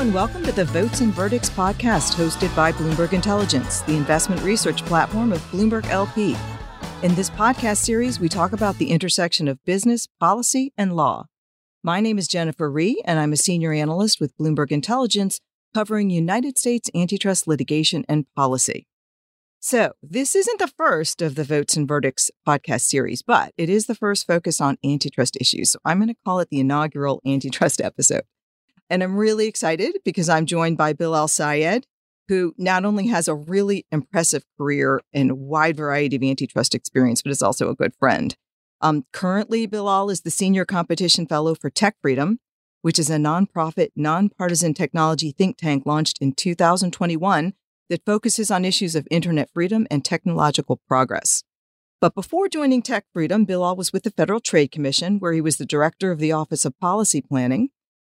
And welcome to the Votes and Verdicts podcast hosted by Bloomberg Intelligence, the investment research platform of Bloomberg LP. In this podcast series, we talk about the intersection of business, policy, and law. My name is Jennifer Rie, and I'm a senior analyst with Bloomberg Intelligence covering United States antitrust litigation and policy. So, this isn't the first of the Votes and Verdicts podcast series, but it is the first focus on antitrust issues. So, I'm going to call it the inaugural antitrust episode. And I'm really excited because I'm joined by Bilal Sayyed, who not only has a really impressive career and a wide variety of antitrust experience, but is also a good friend. Um, currently, Bilal is the Senior Competition Fellow for Tech Freedom, which is a nonprofit, nonpartisan technology think tank launched in 2021 that focuses on issues of internet freedom and technological progress. But before joining Tech Freedom, Bilal was with the Federal Trade Commission, where he was the director of the Office of Policy Planning.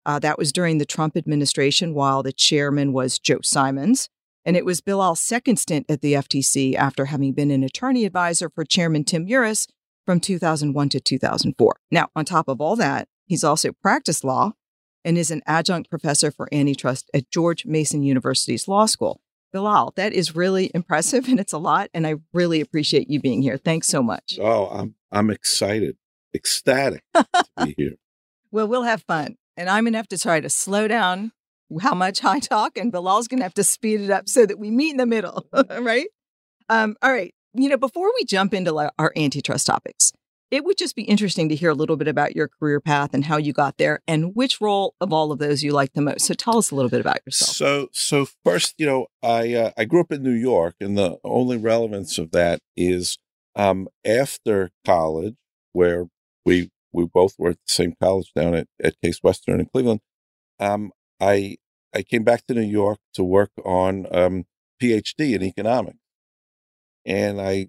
Uh, that was during the Trump administration while the chairman was Joe Simons. And it was Bilal's second stint at the FTC after having been an attorney advisor for Chairman Tim Muris from 2001 to 2004. Now, on top of all that, he's also practiced law and is an adjunct professor for antitrust at George Mason University's Law School. Bilal, that is really impressive and it's a lot. And I really appreciate you being here. Thanks so much. Oh, I'm I'm excited, ecstatic to be here. Well, we'll have fun. And I'm going to have to try to slow down how much I talk, and Bilal's going to have to speed it up so that we meet in the middle, right? Um, all right. You know, before we jump into our antitrust topics, it would just be interesting to hear a little bit about your career path and how you got there and which role of all of those you like the most. So tell us a little bit about yourself. So, so first, you know, I uh, I grew up in New York, and the only relevance of that is um, after college, where we we both were at the same college down at, at Case Western in Cleveland. Um, I I came back to New York to work on um, PhD in economics, and I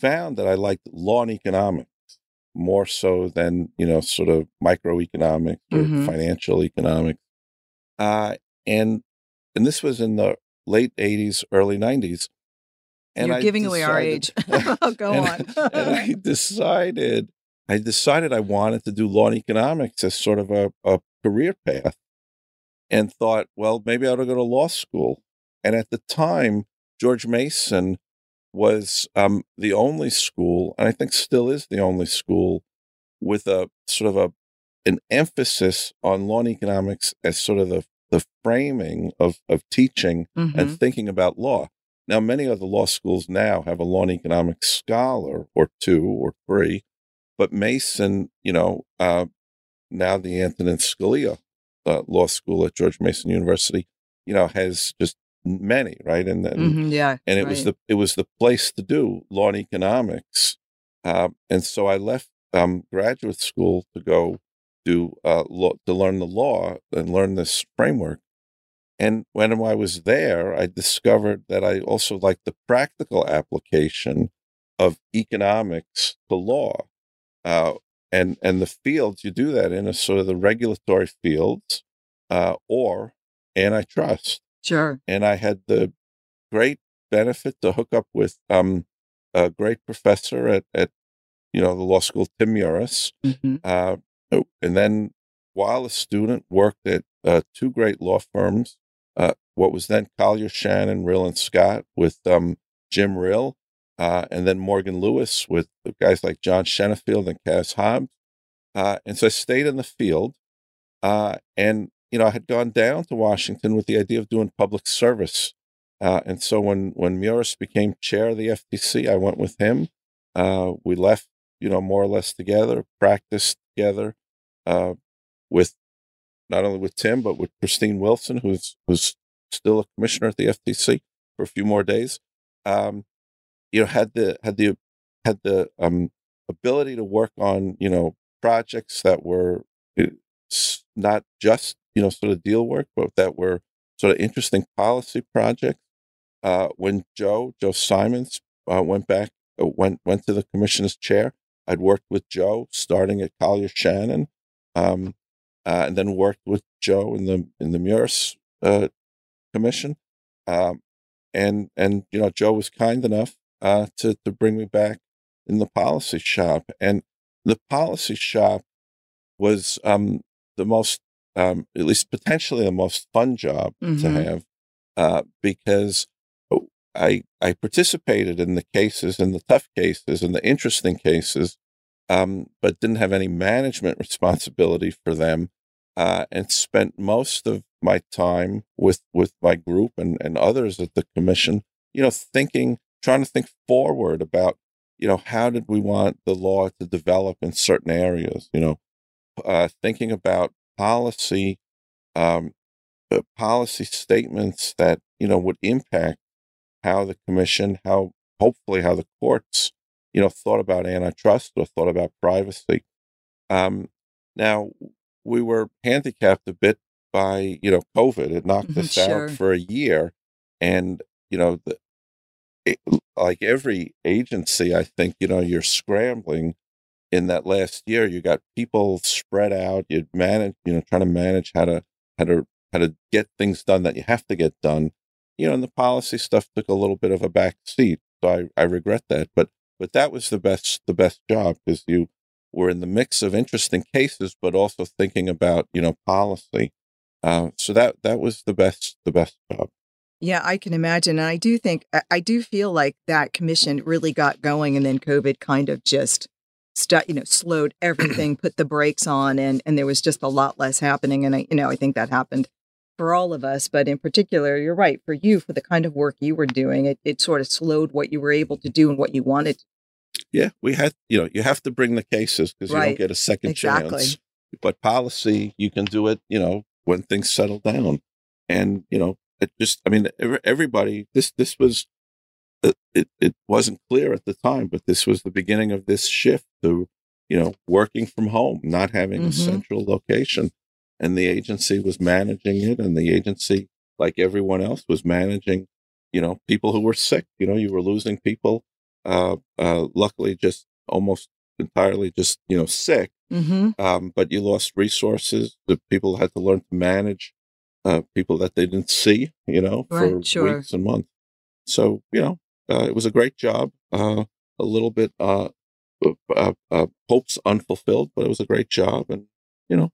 found that I liked law and economics more so than you know sort of microeconomics or mm-hmm. financial economics. Uh, and and this was in the late '80s, early '90s. And You're I giving decided, away our age. Go and, on. and I decided I decided I wanted to do law and economics as sort of a, a career path and thought, well, maybe I ought to go to law school. And at the time, George Mason was um, the only school, and I think still is the only school, with a sort of a an emphasis on law and economics as sort of the, the framing of, of teaching mm-hmm. and thinking about law. Now, many of the law schools now have a law and economics scholar or two or three, but Mason, you know, uh, now the Antonin Scalia uh, Law School at George Mason University, you know, has just many, right? And then, mm-hmm, yeah, and it right. was the it was the place to do law and economics, uh, and so I left um, graduate school to go do uh, law, to learn the law and learn this framework. And when I was there, I discovered that I also liked the practical application of economics to law. Uh, and and the fields you do that in a sort of the regulatory fields uh, or antitrust. Sure. And I had the great benefit to hook up with um, a great professor at, at you know the law school, Tim Muris. Mm-hmm. Uh, oh, and then while a student, worked at uh, two great law firms. Uh, what was then Collier Shannon, Rill and Scott with um, Jim Rill, uh, and then Morgan Lewis with guys like John Shenefield and Cass Hobbs. Uh, and so I stayed in the field. Uh, and, you know, I had gone down to Washington with the idea of doing public service. Uh, and so when, when Muris became chair of the FTC, I went with him. Uh, we left, you know, more or less together, practiced together uh, with not only with Tim, but with Christine Wilson, who's, who's still a commissioner at the FTC for a few more days. Um, you know had the had the had the um ability to work on you know projects that were eh, not just you know sort of deal work, but that were sort of interesting policy projects. Uh, when Joe Joe Simons uh, went back uh, went went to the commissioner's chair, I'd worked with Joe starting at Collier Shannon, um, uh, and then worked with Joe in the in the Muris uh, commission. Um, and and you know Joe was kind enough uh, to to bring me back in the policy shop, and the policy shop was um, the most, um, at least potentially the most fun job mm-hmm. to have, uh, because oh, I I participated in the cases, in the tough cases, and the interesting cases, um, but didn't have any management responsibility for them, uh, and spent most of my time with with my group and, and others at the commission, you know, thinking, trying to think forward about, you know, how did we want the law to develop in certain areas, you know, uh, thinking about policy, um, uh, policy statements that you know would impact how the commission, how hopefully how the courts, you know, thought about antitrust or thought about privacy. Um, now we were handicapped a bit by you know COVID. It knocked mm-hmm, us sure. out for a year, and you know the, like every agency, I think you know you're scrambling. In that last year, you got people spread out. You manage, you know, trying to manage how to how to how to get things done that you have to get done. You know, and the policy stuff took a little bit of a back seat. So I, I regret that, but but that was the best the best job because you were in the mix of interesting cases, but also thinking about you know policy uh, so that that was the best the best job. Yeah, I can imagine, and I do think I do feel like that commission really got going, and then COVID kind of just you know slowed everything, put the brakes on, and and there was just a lot less happening. And I you know I think that happened for all of us, but in particular, you're right for you for the kind of work you were doing. It it sort of slowed what you were able to do and what you wanted. Yeah, we had you know you have to bring the cases because right. you don't get a second exactly. chance. But policy, you can do it. You know, when things settle down. And, you know, it just, I mean, everybody, this, this was, uh, it, it wasn't clear at the time, but this was the beginning of this shift to, you know, working from home, not having mm-hmm. a central location. And the agency was managing it, and the agency, like everyone else, was managing, you know, people who were sick. You know, you were losing people, uh, uh, luckily, just almost entirely just, you know, sick Mm-hmm. Um, but you lost resources. The people had to learn to manage uh, people that they didn't see, you know, right, for sure. weeks and months. So, you know, uh, it was a great job. Uh, a little bit uh, uh, uh, hopes unfulfilled, but it was a great job. And, you know,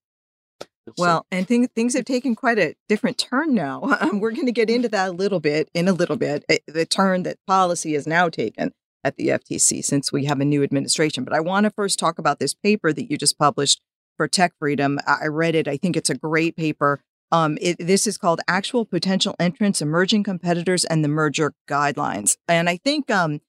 well, and things things have taken quite a different turn now. Um, we're going to get into that a little bit in a little bit. Eh, the turn that policy has now taken at the FTC since we have a new administration. But I want to first talk about this paper that you just published for Tech Freedom. I read it. I think it's a great paper. Um, it, this is called Actual Potential Entrants, Emerging Competitors, and the Merger Guidelines. And I think, um,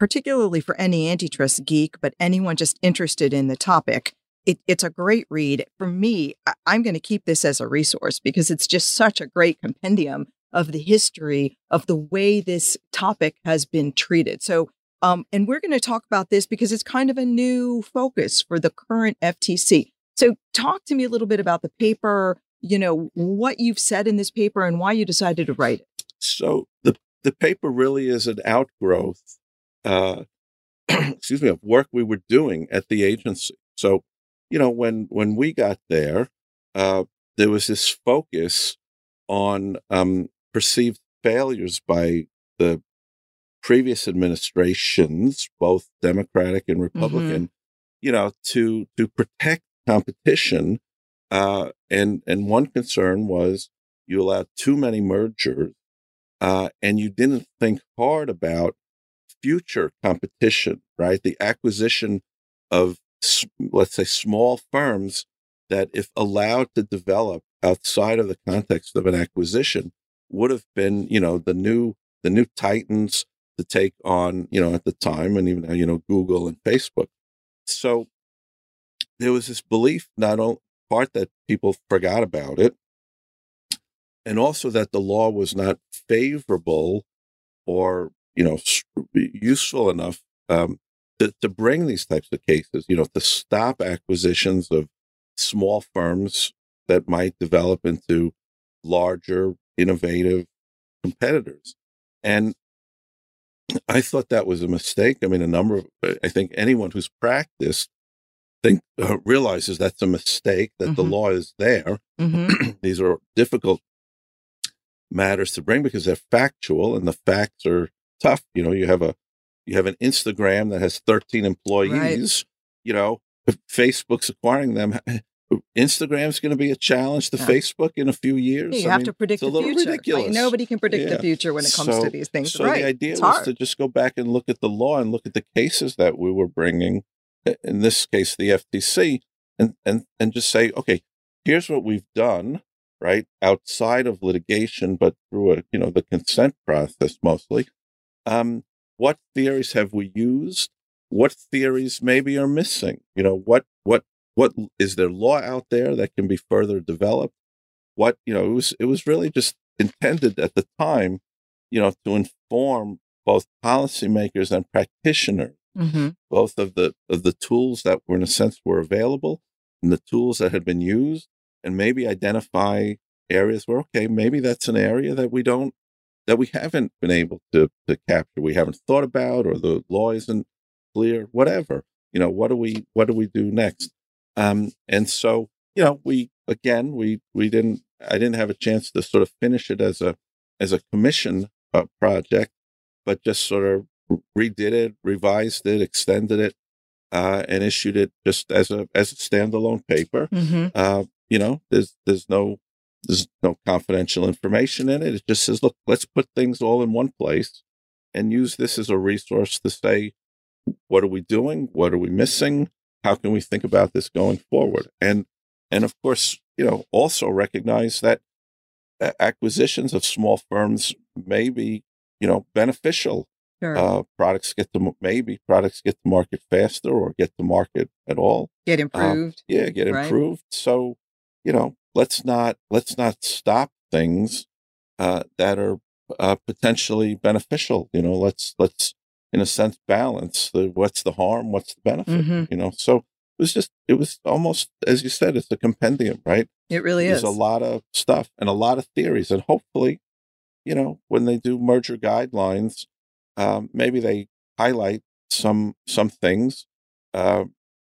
particularly for any antitrust geek, but anyone just interested in the topic, it, it's a great read. For me, I, I'm going to keep this as a resource because it's just such a great compendium of the history of the way this topic has been treated. So um, and we're going to talk about this because it's kind of a new focus for the current FTC. So, talk to me a little bit about the paper, you know, what you've said in this paper and why you decided to write it. So, the, the paper really is an outgrowth, uh, excuse me, of work we were doing at the agency. So, you know, when, when we got there, uh, there was this focus on um, perceived failures by the previous administrations, both Democratic and Republican, mm-hmm. you know, to to protect competition. Uh, and and one concern was you allowed too many mergers, uh, and you didn't think hard about future competition, right? The acquisition of let's say small firms that, if allowed to develop outside of the context of an acquisition, would have been, you know, the new the new titans to take on, you know, at the time and even now, you know, Google and Facebook. So there was this belief, not only part that people forgot about it, and also that the law was not favorable or, you know, useful enough um, to, to bring these types of cases, you know, to stop acquisitions of small firms that might develop into larger, innovative competitors. And I thought that was a mistake. I mean, a number of, I think anyone who's practiced think uh, realizes that's a mistake, that mm-hmm. the law is there. Mm-hmm. These are difficult matters to bring because they're factual and the facts are tough. You know, you have a you have an Instagram that has 13 employees, right. you know, Facebook's acquiring them. Instagram's going to be a challenge to yeah. Facebook in a few years. You I have mean, to predict the future. Nobody can predict yeah. the future when it comes so, to these things. So right. the idea it's was hard. to just go back and look at the law and look at the cases that we were bringing. In this case, the FTC, and and and just say, okay, here's what we've done, right, outside of litigation, but through a you know the consent process mostly. Um, what theories have we used? What theories maybe are missing? You know, what what what is there law out there that can be further developed? What you know, it was it was really just intended at the time, you know, to inform both policymakers and practitioners, mm-hmm. both of the of the tools that were in a sense were available and the tools that had been used, and maybe identify areas where okay, maybe that's an area that we don't that we haven't been able to, to capture, we haven't thought about, or the law isn't clear, whatever. You know, what do we what do we do next? Um, and so, you know, we again we we didn't I didn't have a chance to sort of finish it as a as a commission uh, project, but just sort of redid it, revised it, extended it, uh, and issued it just as a as a standalone paper. Mm-hmm. Uh, you know, there's there's no there's no confidential information in it. It just says, look, let's put things all in one place and use this as a resource to say, what are we doing? What are we missing? How can we think about this going forward? And and of course, you know, also recognize that acquisitions of small firms may be, you know, beneficial. Sure. Uh, products get to maybe products get to market faster or get to market at all. Get um, improved. Um, yeah, get improved. Right? So, you know, let's not let's not stop things uh, that are uh, potentially beneficial. You know, let's let's in a sense balance the what's the harm, what's the benefit. Mm-hmm. You know, so it was just it was almost as you said, it's a compendium, right? It really There's is. There's a lot of stuff and a lot of theories, and hopefully, you know, when they do merger guidelines, um, maybe they highlight some some things uh,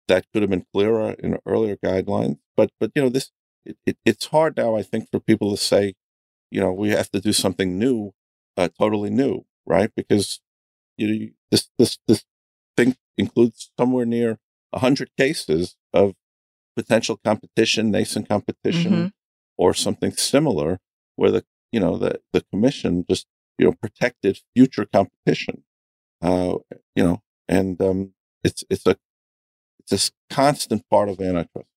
that could have been clearer in earlier guidelines. But but you know this it, it, it's hard now, I think, for people to say, you know, we have to do something new, uh, totally new, right? Because you know, this this this thing includes somewhere near a hundred cases of potential competition, nascent competition, mm-hmm. or something similar, where the you know the the commission just you know protected future competition, uh, you know, and um, it's it's a it's a constant part of antitrust.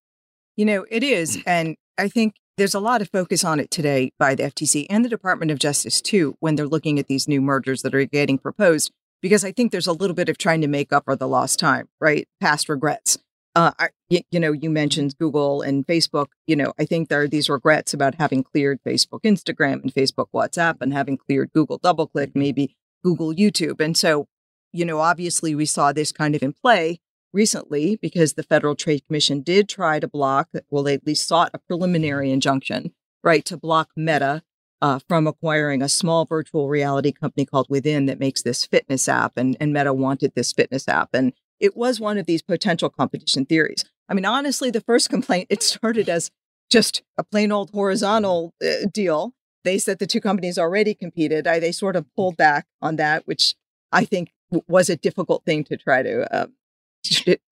You know, it is. Mm. And I think there's a lot of focus on it today by the FTC and the Department of Justice, too, when they're looking at these new mergers that are getting proposed, because I think there's a little bit of trying to make up for the lost time, right? Past regrets. Uh, I, you, you know, you mentioned Google and Facebook. You know, I think there are these regrets about having cleared Facebook Instagram and Facebook WhatsApp and having cleared Google DoubleClick, maybe Google YouTube. And so, you know, obviously we saw this kind of in play recently because the Federal Trade Commission did try to block, well, they at least sought a preliminary injunction, right, to block Meta uh, from acquiring a small virtual reality company called Within that makes this fitness app. And, and Meta wanted this fitness app. And it was one of these potential competition theories. I mean, honestly, the first complaint, it started as just a plain old horizontal uh, deal. They said the two companies already competed. I, they sort of pulled back on that, which I think was a difficult thing to try to uh,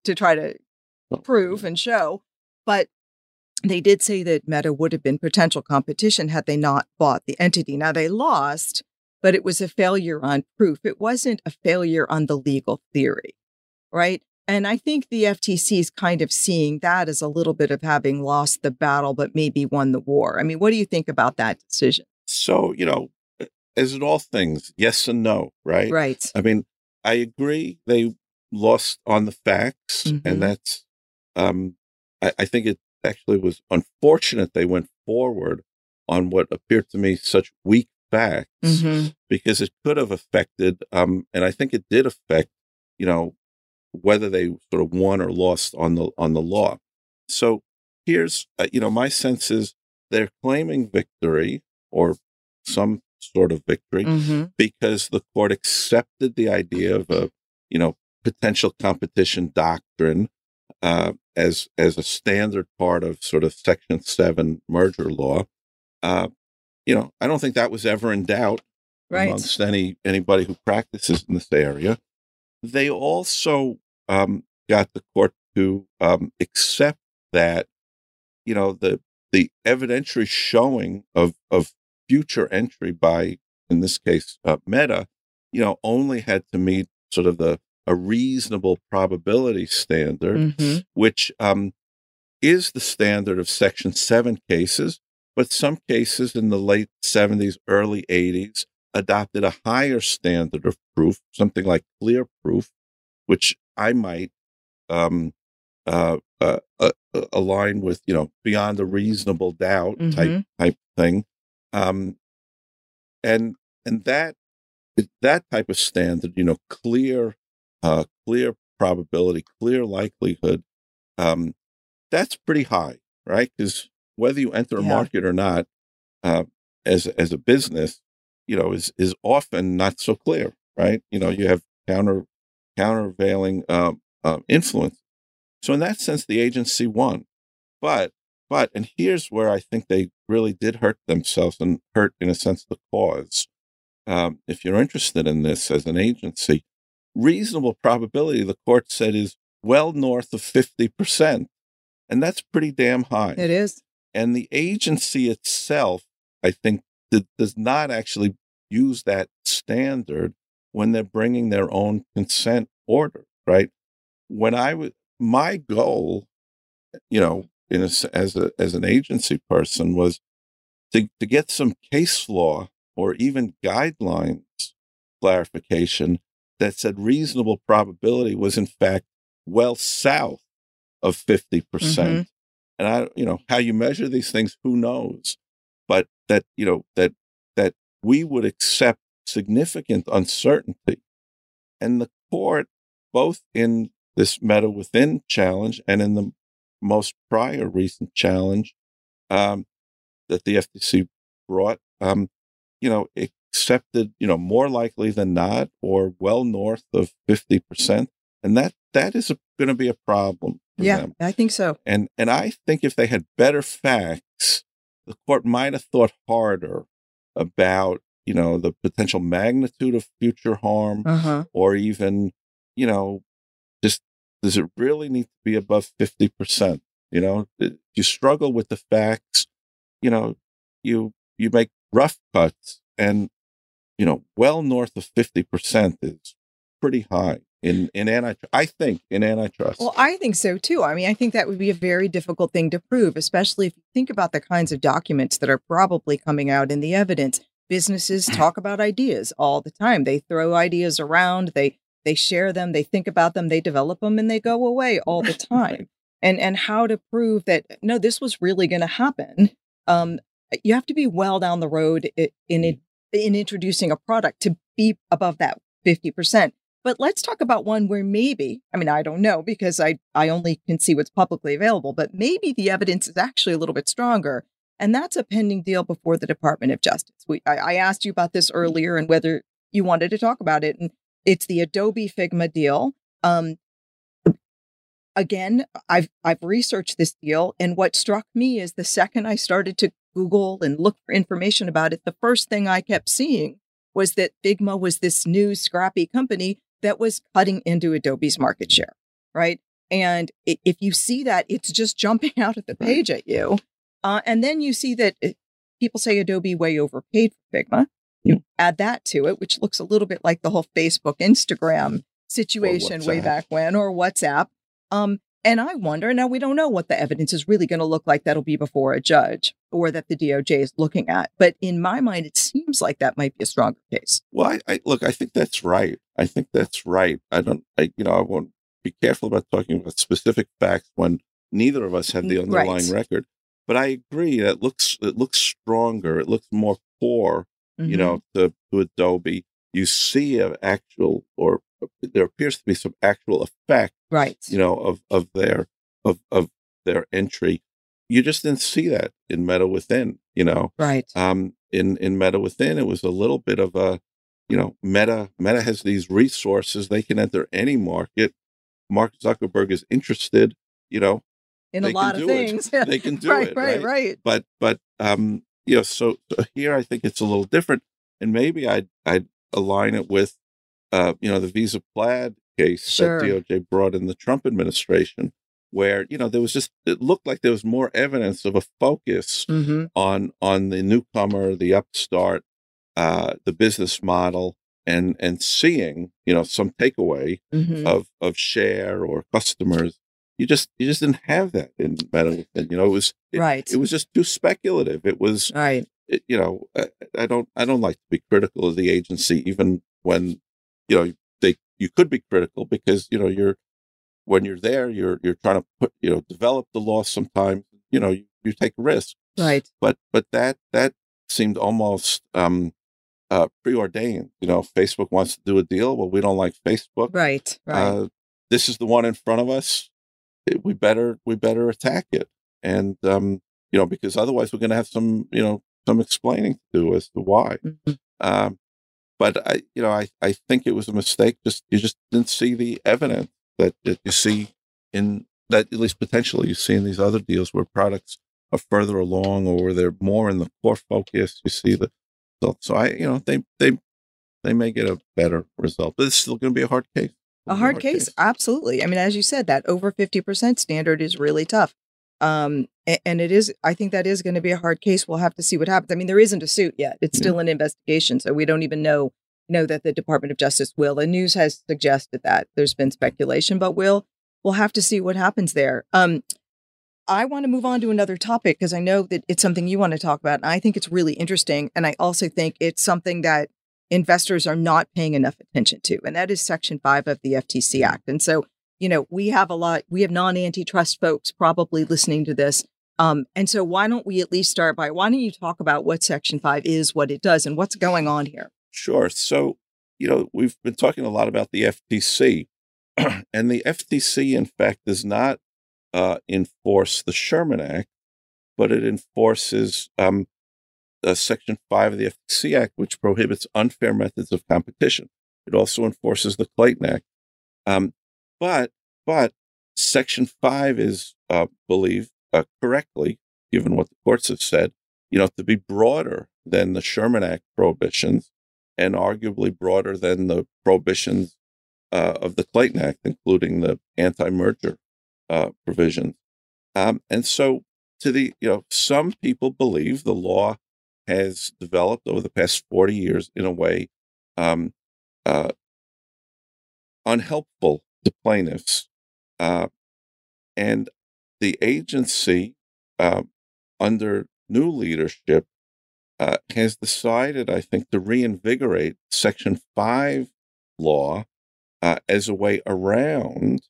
to, try to prove and show. But they did say that Meta would have been potential competition had they not bought the entity. Now they lost, but it was a failure on proof. It wasn't a failure on the legal theory, right? And I think the FTC is kind of seeing that as a little bit of having lost the battle, but maybe won the war. I mean, what do you think about that decision? So, you know, as in all things, yes and no, right? Right. I mean, I agree they lost on the facts, mm-hmm. and that's um, I, I, think it actually was unfortunate they went forward on what appeared to me such weak facts mm-hmm. because it could have affected, um, and I think it did affect, you know, whether they sort of won or lost on the on the law. So here's uh, you know my sense is they're claiming victory or some sort of victory Mm-hmm. because the court accepted the idea of a you know potential competition doctrine uh, as as a standard part of sort of Section Seven merger law. Uh, you know, I don't think that was ever in doubt Right. amongst any anybody who practices in this area. They also um, got the court to um, accept that you know the the evidentiary showing of of future entry by in this case uh, Meta, you know, only had to meet sort of the a reasonable probability standard, Mm-hmm. which um, is the standard of Section Seven cases, but some cases in the late seventies, early eighties adopted a higher standard of proof, something like clear proof, which I might um, uh, uh, uh, uh, align with, you know, beyond a reasonable doubt type Mhm. type thing, um, and and that that type of standard, you know, clear, uh, clear probability, clear likelihood, um, that's pretty high, right? Because whether you enter a Yeah. market or not, uh, as as a business, you know, is is often not so clear, right? You know, you have counter countervailing um, uh, influence. So in that sense, the agency won, but but and here's where I think they really did hurt themselves and hurt in a sense the cause. Um, if you're interested in this as an agency, reasonable probability the court said is well north of fifty percent, and that's pretty damn high. It is. And the agency itself, I think, d- does not actually use that standard when they're bringing their own consent order, right? When I was, my goal, you know, in a as a as an agency person was to to get some case law or even guidelines clarification that said reasonable probability was in fact well south of 50%. percent mm-hmm. And I, you know, how you measure these things, who knows? But that, you know, that, that we would accept significant uncertainty. And the court, both in this meta within challenge and in the most prior recent challenge um, that the FTC brought, um, you know, accepted, you know, more likely than not, or well north of fifty percent, and that that is going to be a problem. Yeah, them. I think so. and and I think if they had better facts, the court might have thought harder about you know the potential magnitude of future harm, Uh huh. or even you know just does it really need to be above fifty percent? You know, if you struggle with the facts, you know, you you make rough cuts, and you know, well north of fifty percent is pretty high in in antitrust. I think in antitrust. Well, I think so too. I mean, I think that would be a very difficult thing to prove, especially if you think about the kinds of documents that are probably coming out in the evidence. Businesses talk about ideas all the time. They throw ideas around, they they share them, they think about them, they develop them and they go away all the time. And and how to prove that no, this was really going to happen. Um, you have to be well down the road in it, in introducing a product to be above that 50%. But let's talk about one where maybe, I mean, I don't know because I, I only can see what's publicly available, but maybe the evidence is actually a little bit stronger. And that's a pending deal before the Department of Justice. We, I, I asked you about this earlier and whether you wanted to talk about it. And it's the Adobe Figma deal. Um, again, I've I've researched this deal, and what struck me is the second I started to Google and look for information about it, the first thing I kept seeing was that Figma was this new scrappy company that was cutting into Adobe's market share, right? And if you see that, it's just jumping out at the page at you. Uh, and then you see that it, people say Adobe way overpaid for Figma. You add that to it, which looks a little bit like the whole Facebook, Instagram situation way back when, or WhatsApp. Um, and I wonder now we don't know what the evidence is really going to look like that'll be before a judge or that the DOJ is looking at. But in my mind, it seems like that might be a stronger case. Well, I, I look. I think that's right. I think that's right. I don't. I you know. I won't be careful about talking about specific facts when neither of us have the underlying right. record. But I agree. That looks. It looks stronger. It looks more core. Mm-hmm. You know, to, to Adobe. You see an actual or there appears to be some actual effect, right? You know, of of their of of their entry. You just didn't see that in Meta Within. You know, right? Um, in in Meta Within, it was a little bit of a, you know, Meta Meta has these resources; they can enter any market. Mark Zuckerberg is interested. You know, in a lot of things. they can do right, it. Right, right, right. But but um, you know, so, so here I think it's a little different, and maybe I'd I'd align it with, uh, you know, the Visa Plaid case sure. that DOJ brought in the Trump administration, where you know there was just it looked like there was more evidence of a focus mm-hmm. on on the newcomer, the upstart, uh, the business model, and and seeing you know some takeaway mm-hmm. of of share or customers. You just you just didn't have that in Meta. You know, it was it, right. It was just too speculative. It was right it, you know, I, I, don't I don't like to be critical of the agency, even when you know they you could be critical because you know you're when you're there you're you're trying to put you know develop the law. Sometimes you know you, you take risks, right? But but that that seemed almost um, uh, preordained. You know, Facebook wants to do a deal. Well, we don't like Facebook, right? Right. Uh, this is the one in front of us. We better we better attack it, and um, you know because otherwise we're going to have some you know some explaining to do as to why. Mm-hmm. Um, but I, you know, I, I think it was a mistake. Just you just didn't see the evidence that, that you see in that at least potentially you see in these other deals where products are further along or where they're more in the core focus. You see the so, so I, you know, they they they may get a better result, but it's still going to be a hard case. A hard, case, case, absolutely. I mean, as you said, that over fifty percent standard is really tough. Um, and it is, I think that is going to be a hard case. We'll have to see what happens. I mean, there isn't a suit yet; it's still an investigation, so we don't even know know that the Department of Justice will. The news has suggested that there's been speculation, but we'll we'll have to see what happens there. Um, I want to move on to another topic because I know that it's something you want to talk about, and I think it's really interesting. And I also think it's something that investors are not paying enough attention to, and that is Section Five of the FTC Act. And so you know, we have a lot, we have non antitrust folks probably listening to this. Um, and so why don't we at least start by why don't you talk about what Section 5 is, what it does, and what's going on here? Sure. So, you know, we've been talking a lot about the FTC, and the FTC, in fact, does not uh, enforce the Sherman Act, but it enforces um, uh, Section 5 of the FTC Act, which prohibits unfair methods of competition. It also enforces the Clayton Act. Um, but but Section Five is uh, believed uh, correctly, given what the courts have said, you know, to be broader than the Sherman Act prohibitions, and arguably broader than the prohibitions uh, of the Clayton Act, including the anti-merger uh, provisions. Um, and so, to the you know, some people believe the law has developed over the past forty years in a way um, uh, unhelpful to plaintiffs. Uh, and the agency, uh, under new leadership, uh, has decided, I think, to reinvigorate Section 5 law uh, as a way around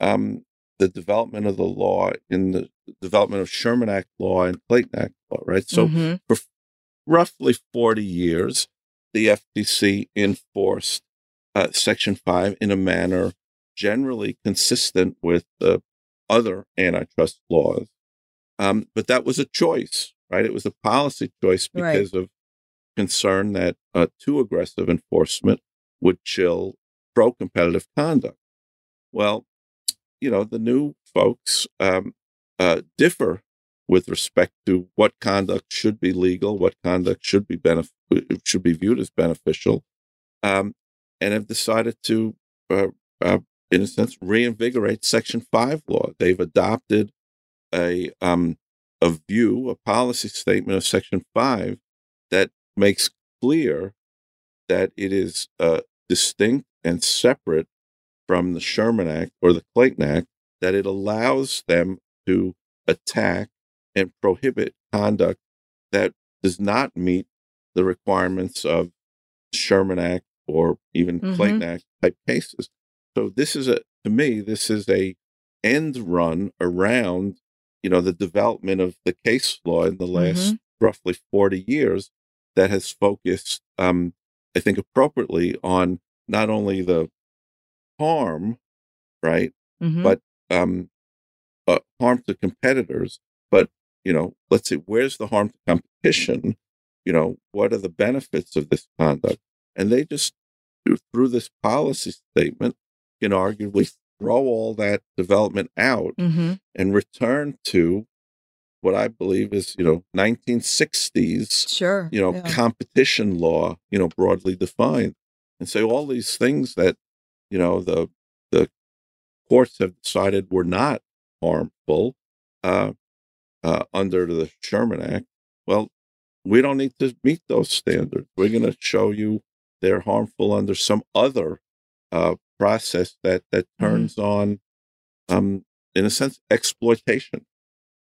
um, the development of the law in the development of Sherman Act law and Clayton Act law, right? So mm-hmm. for roughly 40 years, the FTC enforced uh, Section 5 in a manner generally consistent with the other antitrust laws. Um, but that was a choice, right? It was a policy choice because right. of concern that uh, too aggressive enforcement would chill pro competitive conduct. Well, you know, the new folks um, uh, differ with respect to what conduct should be legal, what conduct should be benef- should be viewed as beneficial, um, and have decided to uh, uh, in a sense, reinvigorate Section 5 law. They've adopted a, um, a view, a policy statement of Section 5 that makes clear that it is uh, distinct and separate from the Sherman Act or the Clayton Act, that it allows them to attack and prohibit conduct that does not meet the requirements of Sherman Act or even mm-hmm. Clayton Act type cases. So this is a to me this is a end run around you know the development of the case law in the last mm-hmm. roughly 40 years that has focused um, I think appropriately on not only the harm, right? Mm-hmm. But um, uh, harm to competitors. You know, let's see, where's the harm to competition? You know, what are the benefits of this conduct? And they just through this policy statement can arguably throw all that development out mm-hmm. and return to what I believe is, you know, 1960s, sure, you know, yeah. competition law, you know, broadly defined, and say all these things that, you know, the the courts have decided were not harmful uh, uh, under the Sherman Act. Well, we don't need to meet those standards. We're going to show you they're harmful under some other uh, process that that mm-hmm. turns mm-hmm. on, um, in a sense, exploitation.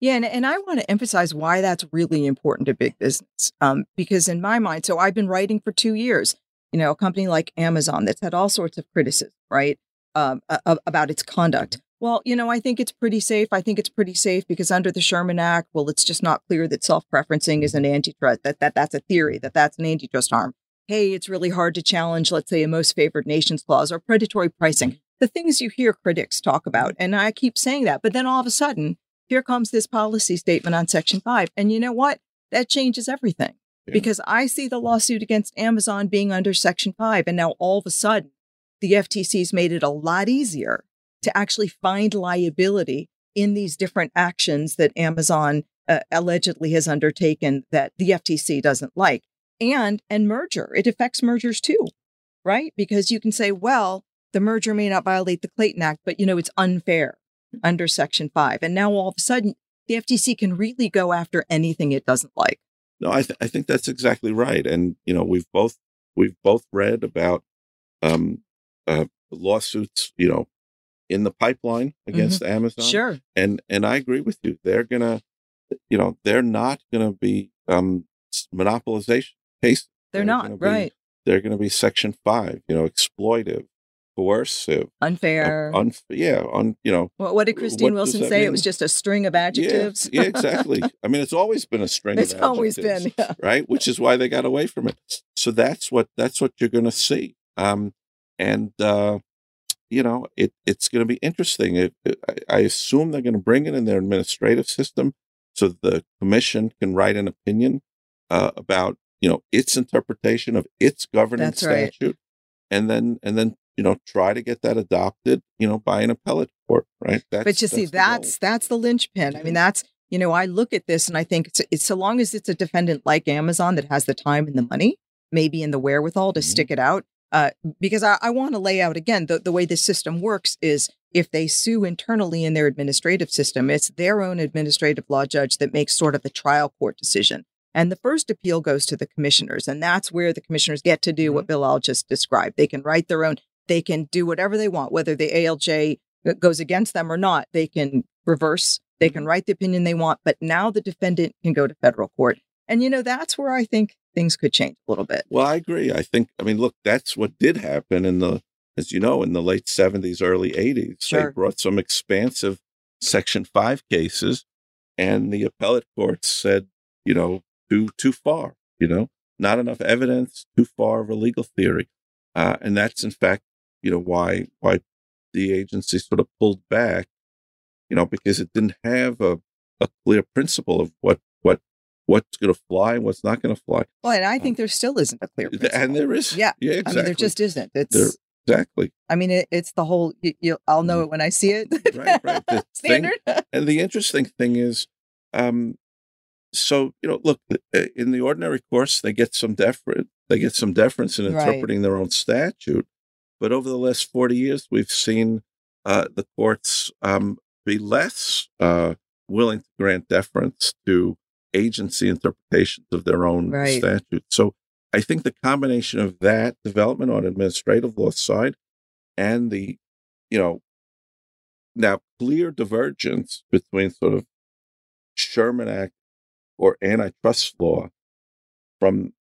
Yeah, and, and I want to emphasize why that's really important to big business. Um, because in my mind, so I've been writing for two years. You know, a company like Amazon that's had all sorts of criticism, right, um, about its conduct. Well, you know, I think it's pretty safe. I think it's pretty safe because under the Sherman Act, well, it's just not clear that self-preferencing is an antitrust. That that that's a theory that that's an antitrust harm. Hey, it's really hard to challenge, let's say, a most favored nations clause or predatory pricing. The things you hear critics talk about, and I keep saying that, but then all of a sudden, here comes this policy statement on Section 5. And you know what? That changes everything yeah. because I see the lawsuit against Amazon being under Section 5. And now all of a sudden, the FTC's made it a lot easier to actually find liability in these different actions that Amazon uh, allegedly has undertaken that the FTC doesn't like. And and merger, it affects mergers too, right? Because you can say, well, the merger may not violate the Clayton Act, but you know it's unfair under Section 5. And now all of a sudden, the FTC can really go after anything it doesn't like. No, I, th- I think that's exactly right. And, you know, we've both, we've both read about um, uh, lawsuits, you know, in the pipeline against mm-hmm. Amazon. Sure. And, and I agree with you. They're going to, you know, they're not going to be um, monopolization cases. They're, they're not, right. they're going to be Section 5, you know, exploitive coercive, unfair, uh, un- yeah, on you know. Well, what did Christine what Wilson say? Mean? It was just a string of adjectives. Yeah, yeah exactly. I mean, it's always been a string. It's always been, yeah. right? Which is why they got away from it. So that's what that's what you're going to see, um, and uh, you know, it it's going to be interesting. It, it, I assume they're going to bring it in their administrative system so the commission can write an opinion uh, about you know its interpretation of its governance statute. And then and then you know, try to get that adopted, you know, by an appellate court, right? That's, but you see, that's the that's the linchpin. I mean, that's you know, I look at this and I think it's, it's so long as it's a defendant like Amazon that has the time and the money, maybe in the wherewithal to mm-hmm. stick it out. Uh, because I, I want to lay out again the, the way this system works is if they sue internally in their administrative system, it's their own administrative law judge that makes sort of the trial court decision. And the first appeal goes to the commissioners. And that's where the commissioners get to do mm-hmm. what Bilal just described. They can write their own they can do whatever they want, whether the ALJ goes against them or not. They can reverse, they can mm-hmm. write the opinion they want, but now the defendant can go to federal court. And, you know, that's where I think things could change a little bit. Well, I agree. I think, I mean, look, that's what did happen in the, as you know, in the late 70s, early 80s. Sure. They brought some expansive Section 5 cases, and the appellate courts said, you know, too, too far, you know, not enough evidence, too far of a legal theory. Uh, and that's, in fact, you know why why the agency sort of pulled back you know because it didn't have a, a clear principle of what what what's going to fly and what's not going to fly well and i um, think there still isn't a clear principle. and there is yeah yeah exactly. i mean there just isn't it's there, exactly i mean it, it's the whole you, i'll know mm. it when i see it right right the standard thing, and the interesting thing is um so you know look uh, in the ordinary course they get some deference they get some deference in interpreting right. their own statute but over the last 40 years, we've seen uh, the courts um, be less uh, willing to grant deference to agency interpretations of their own right. statutes. So I think the combination of that development on administrative law side and the, you know, now clear divergence between sort of Sherman Act or antitrust law from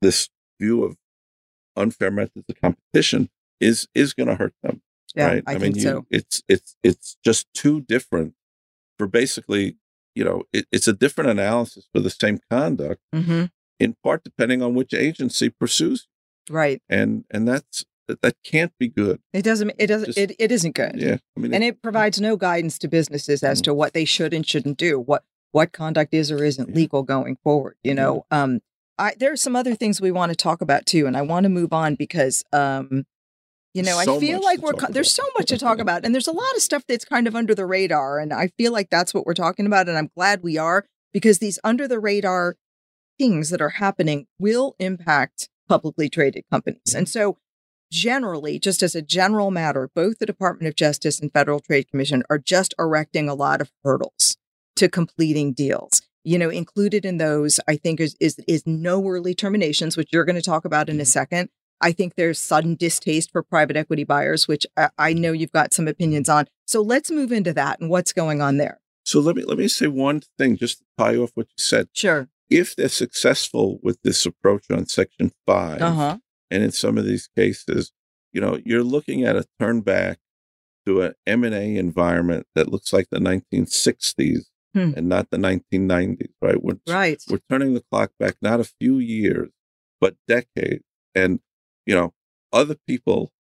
this view of unfair methods of competition is is going to hurt them. Yeah, right? I, I mean, you, so. it's it's it's just too different for basically, you know, it, it's a different analysis for the same conduct, mm-hmm. in part depending on which agency pursues. Right, and and that's that, that can't be good. It doesn't. It doesn't. Just- it, it isn't good. Yeah, I mean, and it provides no guidance to businesses as Mm. to what they should and shouldn't do what what conduct is or isn't Yeah. legal going forward you know um i there are some other things we want to talk about too and i want to move on because um you know So i feel like we're co- there's so much to talk about and there's a lot of stuff that's kind of under the radar and i feel like that's what we're talking about and i'm glad we are because these under the radar things that are happening will impact publicly traded companies and so generally, just as a general matter, both the Department of Justice and Federal Trade Commission are just erecting a lot of hurdles to completing deals. You know, included in those, I think, is is, is no early terminations, which you're going to talk about in a second. I think there's sudden distaste for private equity buyers, which I, I know you've got some opinions on. So let's move into that and what's going on there. so let me let me say one thing just to tie off what you said. Sure. If they're successful with this approach on Section Five, Uh huh. and in some of these cases, you know, you're looking at a turn back to an M&A environment that looks like the 1960s Hmm. and not the 1990s, right? We're, Right. we're turning the clock back not a few years, but decades. And, you know, other people,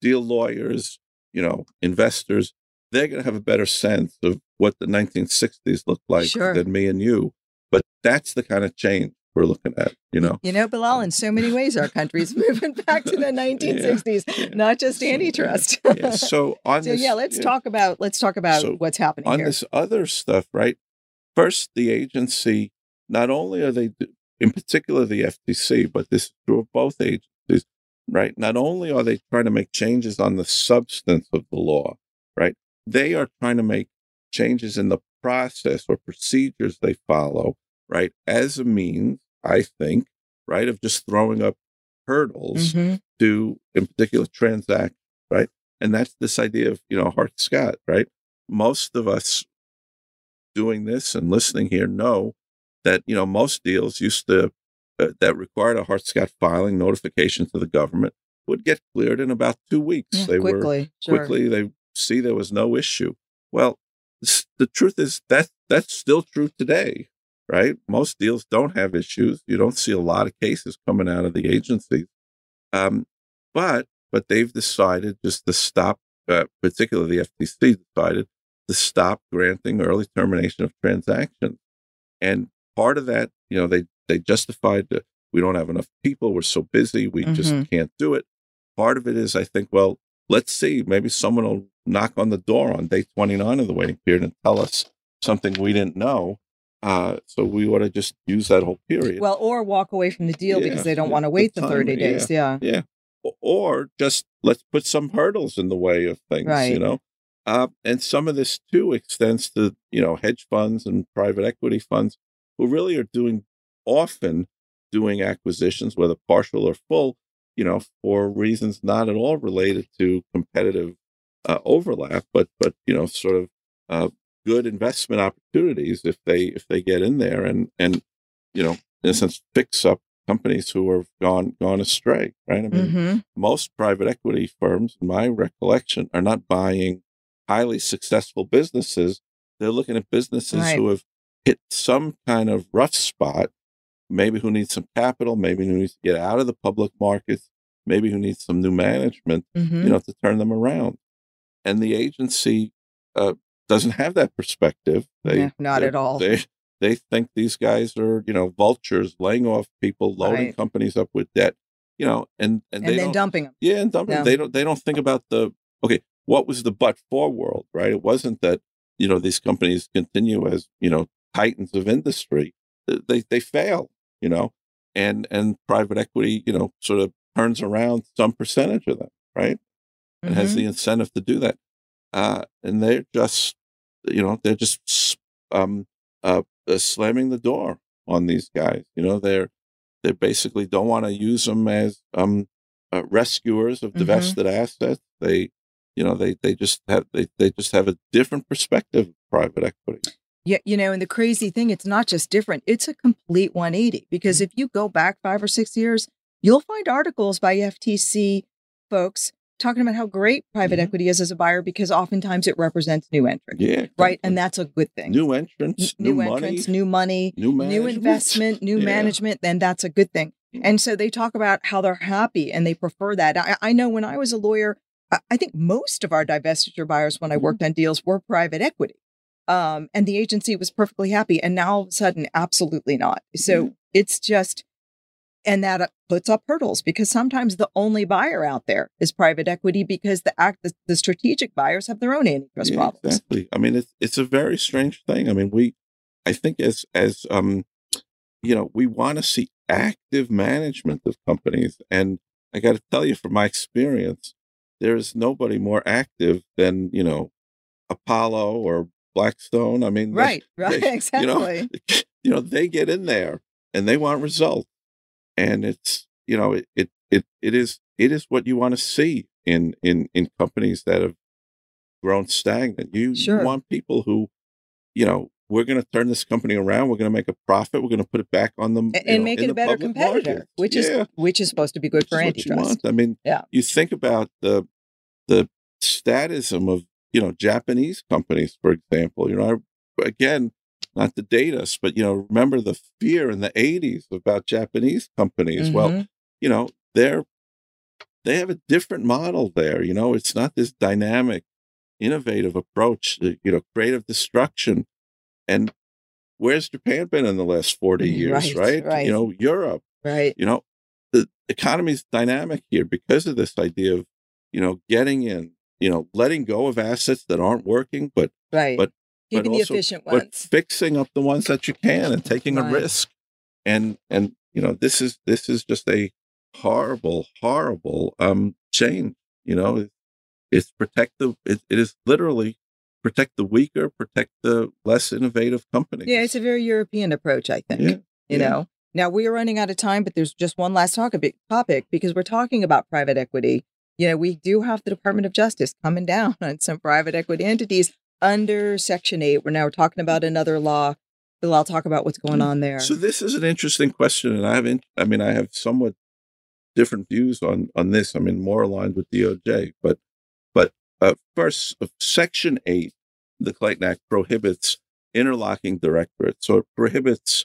deal lawyers, you know, investors, they're going to have a better sense of what the 1960s looked like Sure. than me and you. But that's the kind of change we're looking at, you know? You know, Bilal, in so many ways, our country's moving back to the 1960s, yeah. not just antitrust. Yeah, so on So this, yeah, let's talk about let's talk about So, what's happening on here. this other stuff, right? First, the agency, not only are they, in particular the FTC, but this is true of both agencies, right? Not only are they trying to make changes on the substance of the law, right? They are trying to make changes in the process or procedures they follow, right? As a means, I think, right, of just throwing up hurdles Mhm. to, in particular, transact, right? And that's this idea of, you know, Hart Scott, right? Most of us doing this and listening here know that, you know, most deals used to, uh, that required a Hart Scott filing notification to the government would get cleared in about two weeks. Yeah, they were quickly, sure. they see there was no issue. Well, the truth is that that's still true today, right? Most deals don't have issues. You don't see a lot of cases coming out of the agencies. Um, but but they've decided just to stop, uh, particularly the FTC decided to stop granting early termination of transactions. And part of that, you know, they they justified that we don't have enough people, we're so busy, we just Mhm. can't do it. Part of it is, I think, well, let's see, maybe someone will knock on the door on day 29 of the waiting period and tell us something we didn't know. Uh, so we ought to just use that whole period. Well, or walk away from the deal Yeah, because they don't yeah, want to wait the time, 30 days. Yeah. Yeah. or just let's put some hurdles in the way of things, Right. you know. Uh, and some of this too extends to you know hedge funds and private equity funds who really are doing often doing acquisitions, whether partial or full, you know, for reasons not at all related to competitive uh, overlap, but but you know, sort of uh, good investment opportunities if they if they get in there and and you know, in a sense, fix up companies who have gone gone astray. Right? I mean, hmm most private equity firms, in my recollection, are not buying highly successful businesses. They're looking at businesses Right. who have hit some kind of rough spot, maybe who needs some capital, maybe who needs to get out of the public markets, maybe who needs some new management, hmm you know, to turn them around. And the agency uh, doesn't have that perspective. They, Yeah, not they- at all. They they think these guys are, you know, vultures laying off people, loading Right. companies up with debt, you know, and and, And they then dumping them. yeah, and dumping. Yeah. They don't. They don't think about the okay. What was the but for world? Right. It wasn't that you know these companies continue as you know titans of industry. They they fail. You know, and and private equity you know sort of turns around some percentage of them. Right. And has Mhm. the incentive to do that. Uh, and they're just you know they're just um uh, uh slamming the door on these guys. You know they're they basically don't want to use them as um, uh, rescuers of Mhm. divested assets. They, you know, they they just have they, they just have a different perspective of private equity. Yeah, you know, and the crazy thing, it's not just different, it's a complete 180. Because Mm-hmm. if you go back five or six years, you'll find articles by FTC folks talking about how great private Mhm. equity is as a buyer because oftentimes it represents new entrants. Yeah, Right. And that's a good thing. new entrants, new new, entrants, money, new money, new new investment, new Yeah. management, then that's a good thing. Mm. And so they talk about how they're happy and they prefer that. I, I know when I was a lawyer, I, I think most of our divestiture buyers when I mm-hmm. worked on deals were private equity. Um, and the agency was perfectly happy. And now all of a sudden, absolutely not. So mm. it's just, and that uh, puts up hurdles because sometimes the only buyer out there is private equity because the act the, the strategic buyers have their own antitrust yeah, problems. Exactly. I mean, it's it's a very strange thing. I mean, we, I think as as um, you know, we want to see active management of companies, and I got to tell you, from my experience, there is nobody more active than you know, Apollo or Blackstone. I mean, right, they, right, they, exactly. You know, you know, they get in there and they want results and it's you know it it it, it is it is what you want to see in in in companies that have grown stagnant. You, sure. want people who, you know, we're going to turn this company around. We're going to make a profit. We're going to put it back on them and, and make it a better competitor, market. which yeah. is which is supposed to be good for antitrust. I mean, yeah. you think about the the statism of you know Japanese companies, for example. You know, again, not to date us, but you know, remember the fear in the '80s about Japanese companies. Mm-hmm. Well, you know, they're they have a different model there. You know, it's not this dynamic, innovative approach. You know, creative destruction, and where's Japan been in the last forty mm, years? Right, right. right. You know, Europe. Right. You know, the economy is dynamic here because of this idea of you know getting in you know letting go of assets that aren't working but right. but Keeping the efficient ones. But fixing up the ones that you can and taking right. a risk. And and you know, this is this is just a horrible, horrible um change. You know, it's protect the it, it is literally protect the weaker, protect the less innovative companies. Yeah, it's a very European approach, I think. Yeah, you yeah. know. Now we are running out of time, but there's just one last talk topic because we're talking about private equity. You know, we do have the Department of Justice coming down on some private equity entities under Section 8. We're now talking about another law. Bill, I'll talk about what's going on there. So this is an interesting question, and I have, in, I mean, I have somewhat different views on on this. I mean, more aligned with DOJ, but but uh, first, uh, Section 8, the Clayton Act prohibits interlocking directorate. So it prohibits,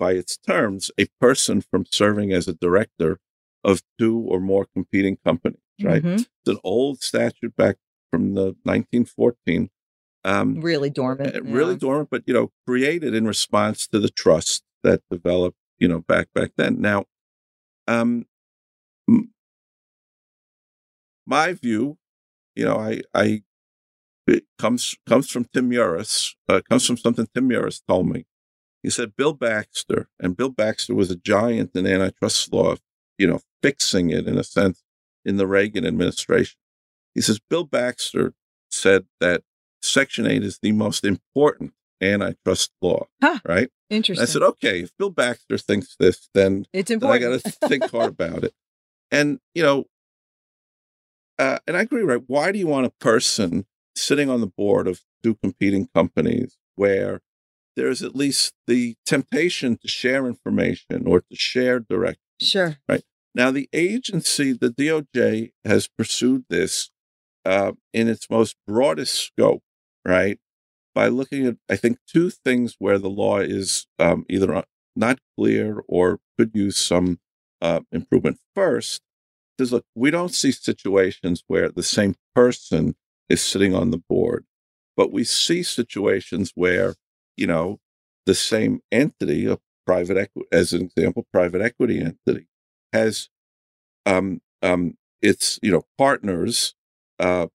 by its terms, a person from serving as a director of two or more competing companies. Right? Mm-hmm. It's an old statute back from the 1914 um, really dormant. Really yeah. dormant, but you know, created in response to the trust that developed, you know, back back then. Now, um, my view, you know, I I it comes comes from Tim Muris, uh, comes from something Tim Muris told me. He said Bill Baxter, and Bill Baxter was a giant in antitrust law, you know, fixing it in a sense in the Reagan administration. He says Bill Baxter said that Section 8 is the most important antitrust law. Huh. Right? Interesting. I said, okay, if Bill Baxter thinks this, then, it's important. Then I got to think hard about it. And, you know, uh, and I agree, right? Why do you want a person sitting on the board of two competing companies where there's at least the temptation to share information or to share direct? Sure. Right. Now, the agency, the DOJ, has pursued this uh, in its most broadest scope right? By looking at, I think, two things where the law is um, either not clear or could use some uh, improvement. First, is look, we don't see situations where the same person is sitting on the board, but we see situations where, you know, the same entity, a private equity, as an example, private equity entity, has um, um, its you know partners uh,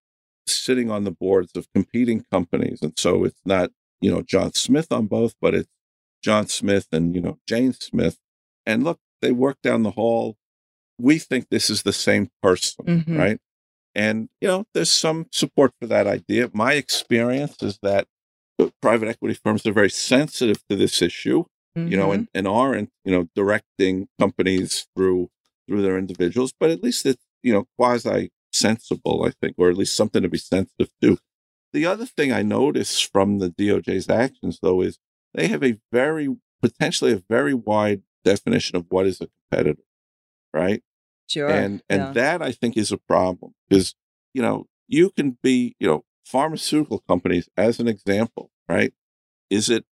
sitting on the boards of competing companies. And so it's not, you know, John Smith on both, but it's John Smith and, you know, Jane Smith. And look, they work down the hall. We think this is the same person, mm-hmm. right? And, you know, there's some support for that idea. My experience is that private equity firms are very sensitive to this issue, mm-hmm. you know, and, mm-hmm. and aren't, you know, directing companies through through their individuals, but at least it's, you know, quasi sensible, I think, or at least something to be sensitive to. The other thing I notice from the DOJ's actions, though, is they have a very, potentially a very wide definition of what is a competitor, right? Sure. And and yeah. that I think is a problem because you know you can be you know pharmaceutical companies as an example, right? Is it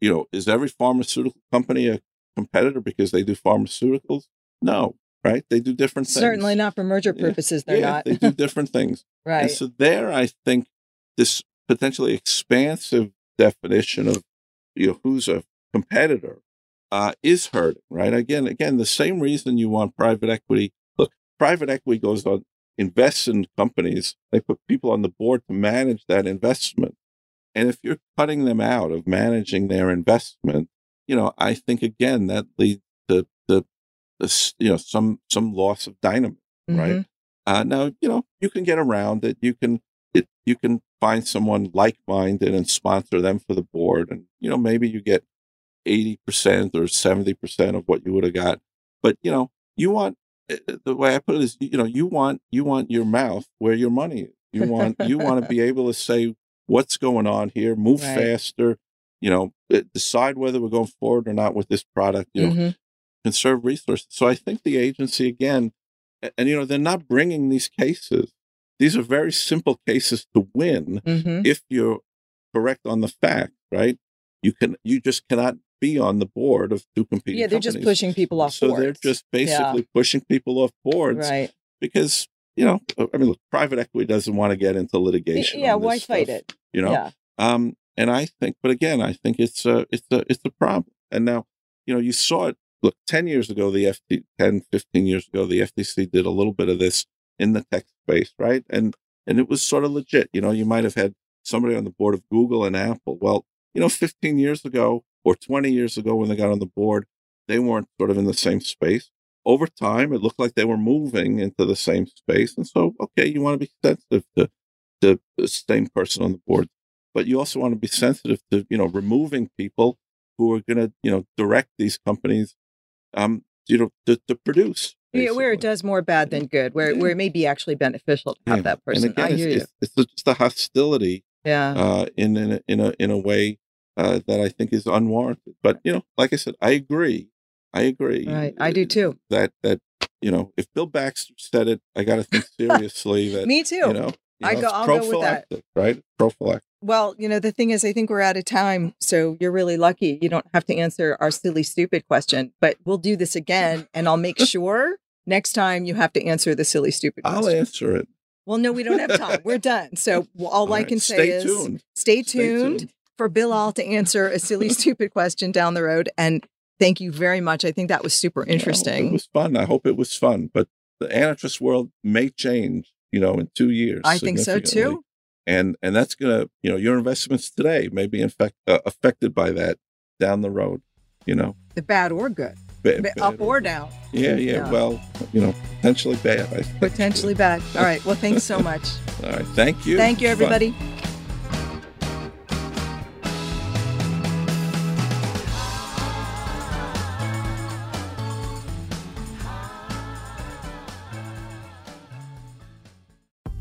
you know is every pharmaceutical company a competitor because they do pharmaceuticals? No, right? They do different things. Certainly not for merger purposes. Yeah, They're yeah, not. they do different things. right. And so there, I think this potentially expansive definition of you know who's a competitor uh, is hurting, right? Again, again, the same reason you want private equity. Look, private equity goes on invests in companies. They put people on the board to manage that investment, and if you're cutting them out of managing their investment, you know, I think again that leads to the, the you know some some loss of dynamism, right? Mhm. Uh, now, you know, you can get around it. You can it, you can find someone like-minded and sponsor them for the board, and you know maybe you get eighty percent or seventy percent of what you would have got. But you know, you want uh, the way I put it is, you know, you want you want your mouth where your money is. You want you want to be able to say what's going on here, move Right. faster. You know, uh, decide whether we're going forward or not with this product. You know, Mhm. conserve resources. So I think the agency again, and, you know, they're not bringing these cases. These are very simple cases to win Mhm. if you're correct on the fact, right? You can, you just cannot be on the board of two competing. Yeah, they're just pushing people off So they're just basically pushing people off boards right. because you know, I mean, look, private equity doesn't want to get into litigation. Yeah, why fight it? You know, Yeah. um, and I think, but again, I think it's a, it's a, it's a problem. And now, you know, you saw it. Look, ten years ago, the FT, 10, 15 years ago, the FTC did a little bit of this in the tech space, right? And and it was sort of legit. You know, you might have had somebody on the board of Google and Apple. Well, you know, 15 years ago or 20 years ago when they got on the board, they weren't sort of in the same space. Over time, it looked like they were moving into the same space. And so, okay, you want to be sensitive to, to the same person on the board, but you also want to be sensitive to, you know, removing people who are going to, you know, direct these companies, um, you know, to, to produce. Yeah, where it does more bad than good, where where it may be actually beneficial to have Yeah. that person. And again, I it's, hear you. it's, it's just a hostility Yeah. uh, in in a, in a in a way uh, that I think is unwarranted. But you know, like I said, I agree. I agree. Right. I do uh, too. That that you know, if Bill Baxter said it, I got to think seriously that Me too. you know. you I know, go- I'll go with that. Right, prophylactic. Well, you know, the thing is, I think we're out of time. So you're really lucky. You don't have to answer our silly, stupid question, but we'll do this again. And I'll make sure next time you have to answer the silly, stupid Question. I'll answer it. Well, no, we don't have time. We're done. So all, All I right, can say stay is tuned. stay Stay tuned tuned. for Bill All to answer a silly, stupid question down the road. And thank you very much. I think that was super interesting. it was fun. I hope it was fun. But the antitrust world may change. You know, in two years. I think so too. and and that's gonna you know your investments today may be in fact uh, affected by that down the road you know The bad or good, Ba- Ba- bad up or down, yeah, yeah Yeah. well you know potentially bad I potentially bad. All right. Well, thanks so much. all right thank you Thank you, everybody. fun.